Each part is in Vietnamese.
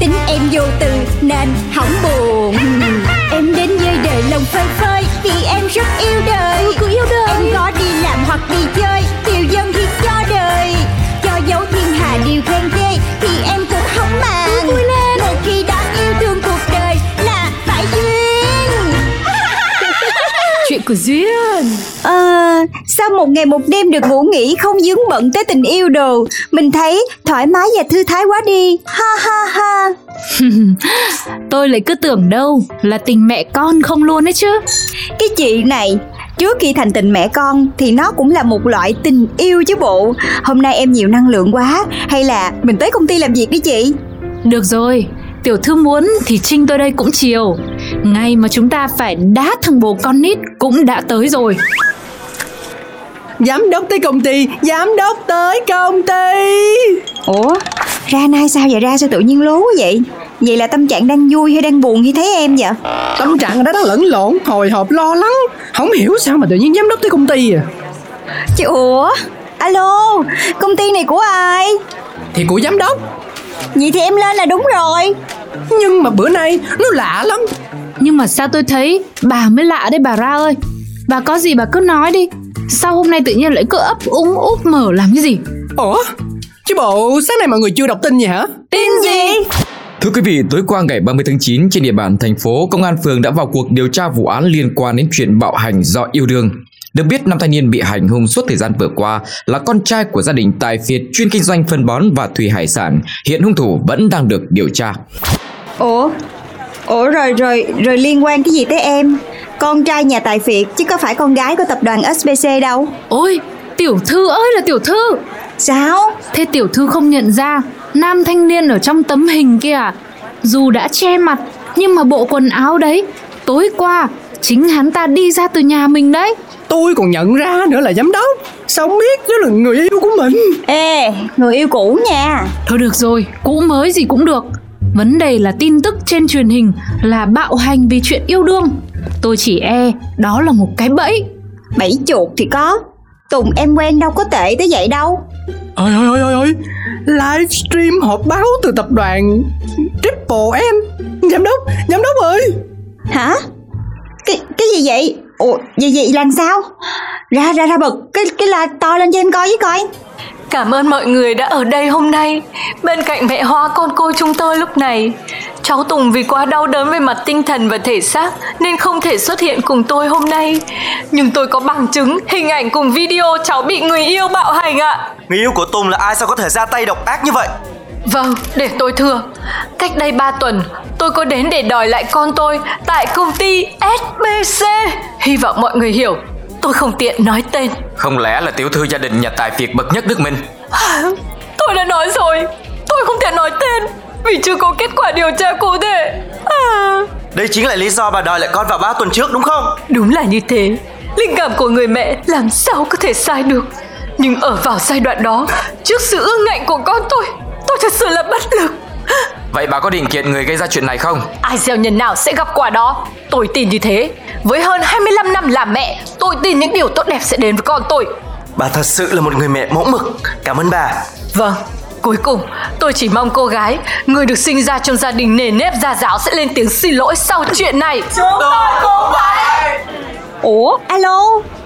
Tính em vô từ Nên hỏng buồn. Em đến với đời lòng phơi phới Vì em rất yêu đời. Cứ yêu đời. Em có đi làm hoặc đi chơi Tiêu dân thì cho đời. Cho dấu thiên hà điều khen ghê Thì em cũng không màng. Vui lên. Một khi đã yêu thương cuộc đời Là phải duyên. Chuyện của Duyên. Ờ, sau một ngày một đêm được ngủ nghỉ không dướng bận tới tình yêu đồ Mình thấy thoải mái và thư thái quá đi. Ha ha ha. Tôi lại cứ tưởng đâu là tình mẹ con không luôn đấy chứ. Cái chuyện này Trước khi thành tình mẹ con Thì nó cũng là một loại tình yêu chứ bộ. Hôm nay em nhiều năng lượng quá Hay là mình tới công ty làm việc đi chị? Được rồi Tiểu thư muốn thì Trinh tôi đây cũng chiều. Ngày mà chúng ta phải đá thằng bồ con nít cũng đã tới rồi Giám đốc tới công ty Giám đốc tới công ty. Ủa ra nay sao vậy? Ra sao tự nhiên lố quá vậy? Vậy là tâm trạng đang vui hay đang buồn khi thấy em vậy? Tâm trạng đã đang lẫn lộn Hồi hộp lo lắng. Không hiểu sao mà tự nhiên giám đốc tới công ty à? Chứ ủa Alo công ty này của ai? Thì của giám đốc. Vậy thì em lên là đúng rồi. Nhưng mà bữa nay nó lạ lắm. Nhưng mà sao tôi thấy bà mới lạ đây bà ra ơi. Bà có gì bà cứ nói đi Sao hôm nay tự nhiên lại cứ ấp úng úp mở làm cái gì Ủa Chứ bộ sáng nay mọi người chưa đọc tin gì hả Tin gì Thưa quý vị, tối qua ngày 30 tháng 9 trên địa bàn thành phố, công an phường đã vào cuộc điều tra vụ án liên quan đến chuyện bạo hành do yêu đương. Được biết, năm thanh niên bị hành hung suốt thời gian vừa qua là con trai của gia đình tài phiệt chuyên kinh doanh phân bón và thủy hải sản. Hiện hung thủ vẫn đang được điều tra. Ủa Ủa rồi rồi rồi liên quan cái gì tới em? Con trai nhà tài phiệt chứ có phải con gái của tập đoàn SBC đâu. Ôi tiểu thư ơi là tiểu thư. Sao? Thế tiểu thư không nhận ra Nam thanh niên ở trong tấm hình kia à? Dù đã che mặt Nhưng mà bộ quần áo đấy Tối qua chính hắn ta đi ra từ nhà mình đấy. Tôi còn nhận ra nữa là giám đốc. Sao không biết đó là người yêu của mình? Ê người yêu cũ nha. Thôi được rồi, cũ mới gì cũng được Vấn đề là tin tức trên truyền hình là bạo hành vì chuyện yêu đương. Tôi chỉ e đó là một cái bẫy. Bẫy chuột thì có. Tùng em quen đâu có tệ tới vậy đâu. Ôi ôi ôi ôi ôi. Livestream họp báo từ tập đoàn Triple M. Giám đốc, giám đốc ơi. Hả? Cái cái gì vậy? Ủa vậy vậy làm sao? Ra ra ra bật cái cái là to lên cho em coi với coi Cảm ơn mọi người đã ở đây hôm nay. Bên cạnh mẹ Hoa con cô chúng tôi lúc này. Cháu Tùng vì quá đau đớn về mặt tinh thần và thể xác Nên không thể xuất hiện cùng tôi hôm nay. Nhưng tôi có bằng chứng Hình ảnh cùng video cháu bị người yêu bạo hành ạ. Người yêu của Tùng là ai sao có thể ra tay độc ác như vậy? Vâng, để tôi thưa. Cách đây 3 tuần Tôi có đến để đòi lại con tôi Tại công ty SBC Hy vọng mọi người hiểu Tôi không tiện nói tên. Không lẽ là tiểu thư gia đình nhà tài phiệt bậc nhất nước Minh? Tôi đã nói rồi. Tôi không thể nói tên Vì chưa có kết quả điều tra cụ thể. À, Đây chính là lý do bà đòi lại con vào 3 tuần trước đúng không? Đúng là như thế. Linh cảm của người mẹ làm sao có thể sai được. Nhưng ở vào giai đoạn đó Trước sự ương ngạnh của con tôi Tôi thật sự là bất lực Vậy bà có định kiện người gây ra chuyện này không? Ai gieo nhân nào sẽ gặp quả đó? Tôi tin như thế. Với hơn 25 năm làm mẹ Tôi tin những điều tốt đẹp sẽ đến với con tôi. Bà thật sự là một người mẹ mẫu mực. Cảm ơn bà. Vâng Cuối cùng, tôi chỉ mong cô gái, người được sinh ra trong gia đình nền nếp gia giáo sẽ lên tiếng xin lỗi sau chuyện này. Ủa alo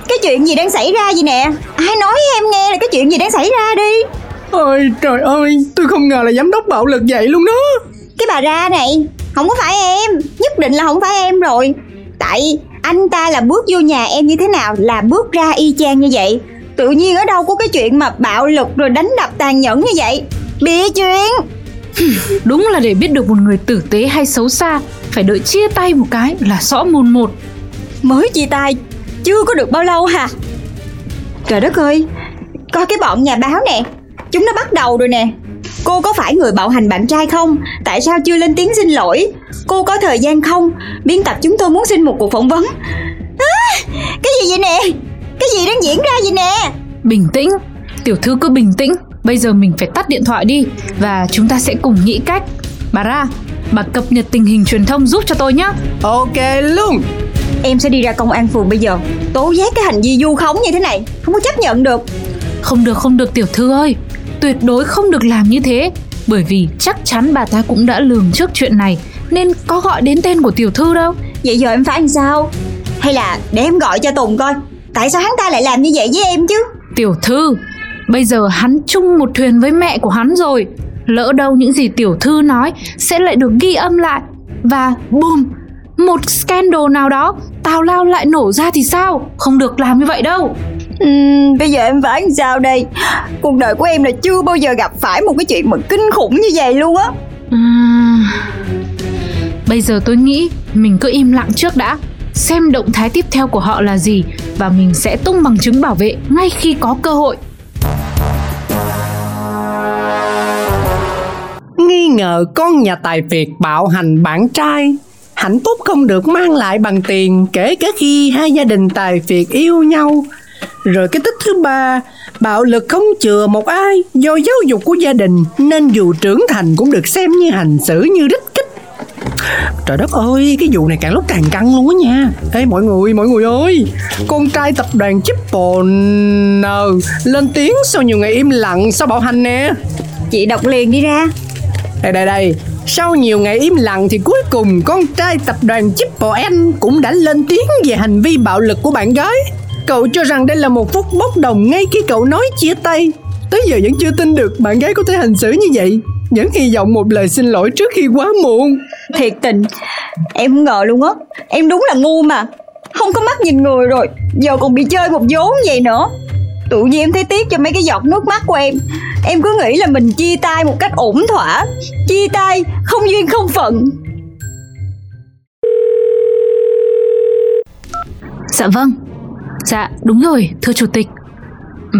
Cái chuyện gì đang xảy ra vậy nè? Ai nói với em nghe là cái chuyện gì đang xảy ra đi Ôi trời ơi Tôi không ngờ là giám đốc bạo lực vậy luôn đó. Cái bà ra này Không có phải em Nhất định là không phải em rồi. Tại anh ta là bước vô nhà em như thế nào Là bước ra y chang như vậy? Tự nhiên ở đâu có cái chuyện mà bạo lực Rồi đánh đập tàn nhẫn như vậy? Bịa chuyện. Đúng là để biết được một người tử tế hay xấu xa Phải đợi chia tay một cái là rõ mồn một. Mới chia tay Chưa có được bao lâu hả? Trời đất ơi Coi cái bọn nhà báo nè Chúng nó bắt đầu rồi nè. Cô có phải người bạo hành bạn trai không? Tại sao chưa lên tiếng xin lỗi? Cô có thời gian không? Biên tập chúng tôi muốn xin một cuộc phỏng vấn. À, Cái gì vậy nè? Cái gì đang diễn ra vậy nè? Bình tĩnh, tiểu thư cứ bình tĩnh. Bây giờ mình phải tắt điện thoại đi Và chúng ta sẽ cùng nghĩ cách. Bà ra, bà cập nhật tình hình truyền thông giúp cho tôi nhé Ok luôn. Em sẽ đi ra công an phường bây giờ. Tố giác cái hành vi du khống như thế này. Không có chấp nhận được. Không được không được tiểu thư ơi Tuyệt đối không được làm như thế. Bởi vì chắc chắn bà ta cũng đã lường trước chuyện này Nên có gọi đến tên của tiểu thư đâu. Vậy giờ em phải làm sao? Hay là để em gọi cho Tùng coi Tại sao hắn ta lại làm như vậy với em chứ? Tiểu thư Bây giờ hắn chung một thuyền với mẹ của hắn rồi. Lỡ đâu những gì tiểu thư nói Sẽ lại được ghi âm lại. Và boom Một scandal nào đó Tào lao lại nổ ra thì sao? Không được làm như vậy đâu uhm, Bây giờ em phải làm sao đây? Cuộc đời của em là chưa bao giờ gặp phải một cái chuyện mà kinh khủng như vậy luôn á. Uhm, Bây giờ tôi nghĩ Mình cứ im lặng trước đã. Xem động thái tiếp theo của họ là gì Và mình sẽ tung bằng chứng bảo vệ Ngay khi có cơ hội. Nghi ngờ con nhà tài phiệt bạo hành bạn trai. Hạnh phúc không được mang lại bằng tiền Kể cả khi hai gia đình tài phiệt yêu nhau Rồi cái tích thứ ba Bạo lực không chừa một ai. Do giáo dục của gia đình Nên dù trưởng thành cũng được xem như hành xử như rích kích. Trời đất ơi, cái vụ này càng lúc càng căng luôn á nha. Ê mọi người, mọi người ơi. Con trai tập đoàn Triple N Lên tiếng sau nhiều ngày im lặng. Sau bạo hành nè? Chị đọc liền đi ra. Đây đây đây. Sau nhiều ngày im lặng thì cuối cùng con trai tập đoàn Triple N cũng đã lên tiếng về hành vi bạo lực của bạn gái Cậu cho rằng đây là một phút bốc đồng ngay khi cậu nói chia tay. Tới giờ vẫn chưa tin được bạn gái có thể hành xử như vậy. Vẫn hy vọng một lời xin lỗi trước khi quá muộn. Thiệt tình. Em không ngờ luôn á. Em đúng là ngu mà. Không có mắt nhìn người rồi. Giờ còn bị chơi một vố vậy nữa. Tự nhiên em thấy tiếc cho mấy cái giọt nước mắt của em. Em cứ nghĩ là mình chia tay một cách ổn thỏa. Chia tay không duyên không phận. Dạ vâng Dạ đúng rồi thưa chủ tịch.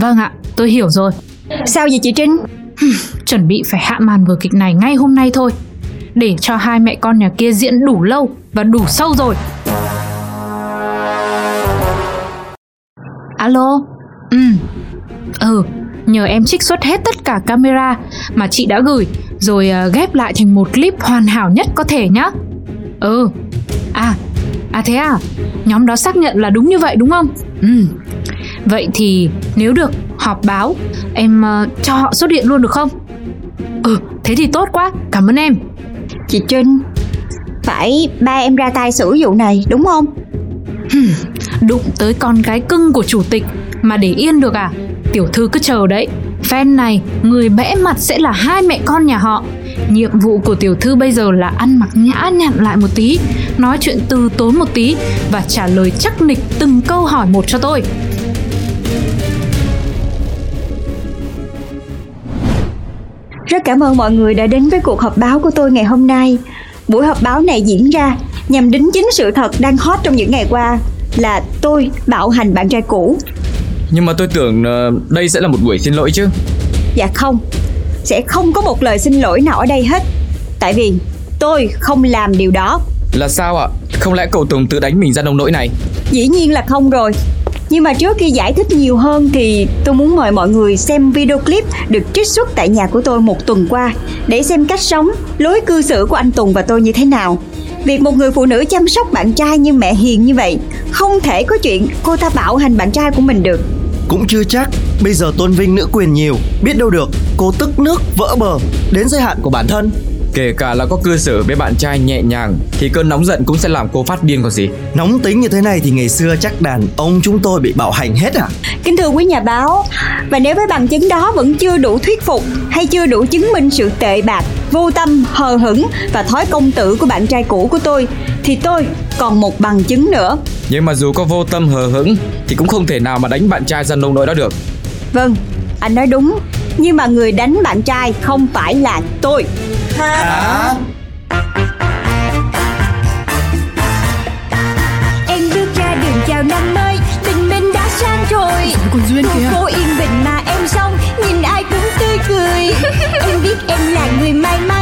Vâng ạ tôi hiểu rồi. Sao vậy chị Trinh? Chuẩn bị phải hạ màn vở kịch này ngay hôm nay thôi. Để cho hai mẹ con nhà kia diễn đủ lâu Và đủ sâu rồi. Alo? Ừ Ừ Nhờ em trích xuất hết tất cả camera Mà chị đã gửi Rồi à, ghép lại thành một clip hoàn hảo nhất có thể nhá. Ừ. À À thế à? Nhóm đó xác nhận là đúng như vậy đúng không? Ừ. Vậy thì nếu được họp báo Em uh, cho họ xuất hiện luôn được không? Ừ thế thì tốt quá. Cảm ơn em. Chị Trinh Phải ba em ra tay xử vụ này đúng không? Đụng tới con gái cưng của chủ tịch Mà để yên được à? Tiểu thư cứ chờ đấy. Fan này người bẽ mặt sẽ là hai mẹ con nhà họ Nhiệm vụ của tiểu thư bây giờ là ăn mặc nhã nhặn lại một tí Nói chuyện từ tốn một tí Và trả lời chắc nịch từng câu hỏi một cho tôi Rất cảm ơn mọi người đã đến với cuộc họp báo của tôi ngày hôm nay. Buổi họp báo này diễn ra nhằm đính chính sự thật đang hot trong những ngày qua là tôi bạo hành bạn trai cũ. Nhưng mà tôi tưởng ờ, đây sẽ là một buổi xin lỗi chứ Dạ không, sẽ không có một lời xin lỗi nào ở đây hết. Tại vì tôi không làm điều đó. Là sao ạ? Không lẽ cậu Tùng tự đánh mình ra nông nỗi này? Dĩ nhiên là không rồi. Nhưng mà trước khi giải thích nhiều hơn thì tôi muốn mời mọi người xem video clip được trích xuất tại nhà của tôi một tuần qua để xem cách sống, lối cư xử của anh Tùng và tôi như thế nào. Việc một người phụ nữ chăm sóc bạn trai như mẹ hiền như vậy Không thể có chuyện cô ta bạo hành bạn trai của mình được Cũng chưa chắc Bây giờ tôn vinh nữ quyền nhiều. Biết đâu được Cô tức nước vỡ bờ Đến giới hạn của bản thân. Kể cả là có cư xử với bạn trai nhẹ nhàng Thì cơn nóng giận cũng sẽ làm cô phát điên còn gì. Nóng tính như thế này thì ngày xưa chắc đàn ông chúng tôi bị bạo hành hết à? Kính thưa quý nhà báo Và nếu với bằng chứng đó vẫn chưa đủ thuyết phục Hay chưa đủ chứng minh sự tệ bạc Vô tâm, hờ hững Và thói công tử của bạn trai cũ của tôi Thì tôi còn một bằng chứng nữa. Nhưng mà dù có vô tâm hờ hững Thì cũng không thể nào mà đánh bạn trai ra nông nỗi đó được. Vâng, anh nói đúng. Nhưng mà người đánh bạn trai không phải là tôi. Hả? Em bước ra đường chào năm mới Tình mình đã sang rồi. Còn Duyên kìa. Phố yên bình mà em xong Nhìn ai cũng tươi cười. Em biết em là người may mắn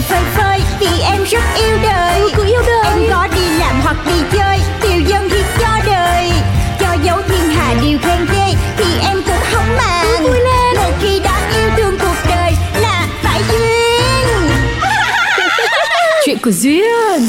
lòng phơi phới Vì em rất yêu đời. Cứ yêu đời. Em có đi làm hoặc đi chơi Điều dân thì cho đời. Cho dấu thiên hà điều khen ghê Thì em cũng không màng. Vui lên. Một khi đã yêu thương cuộc đời Là phải duyên. Chuyện của Duyên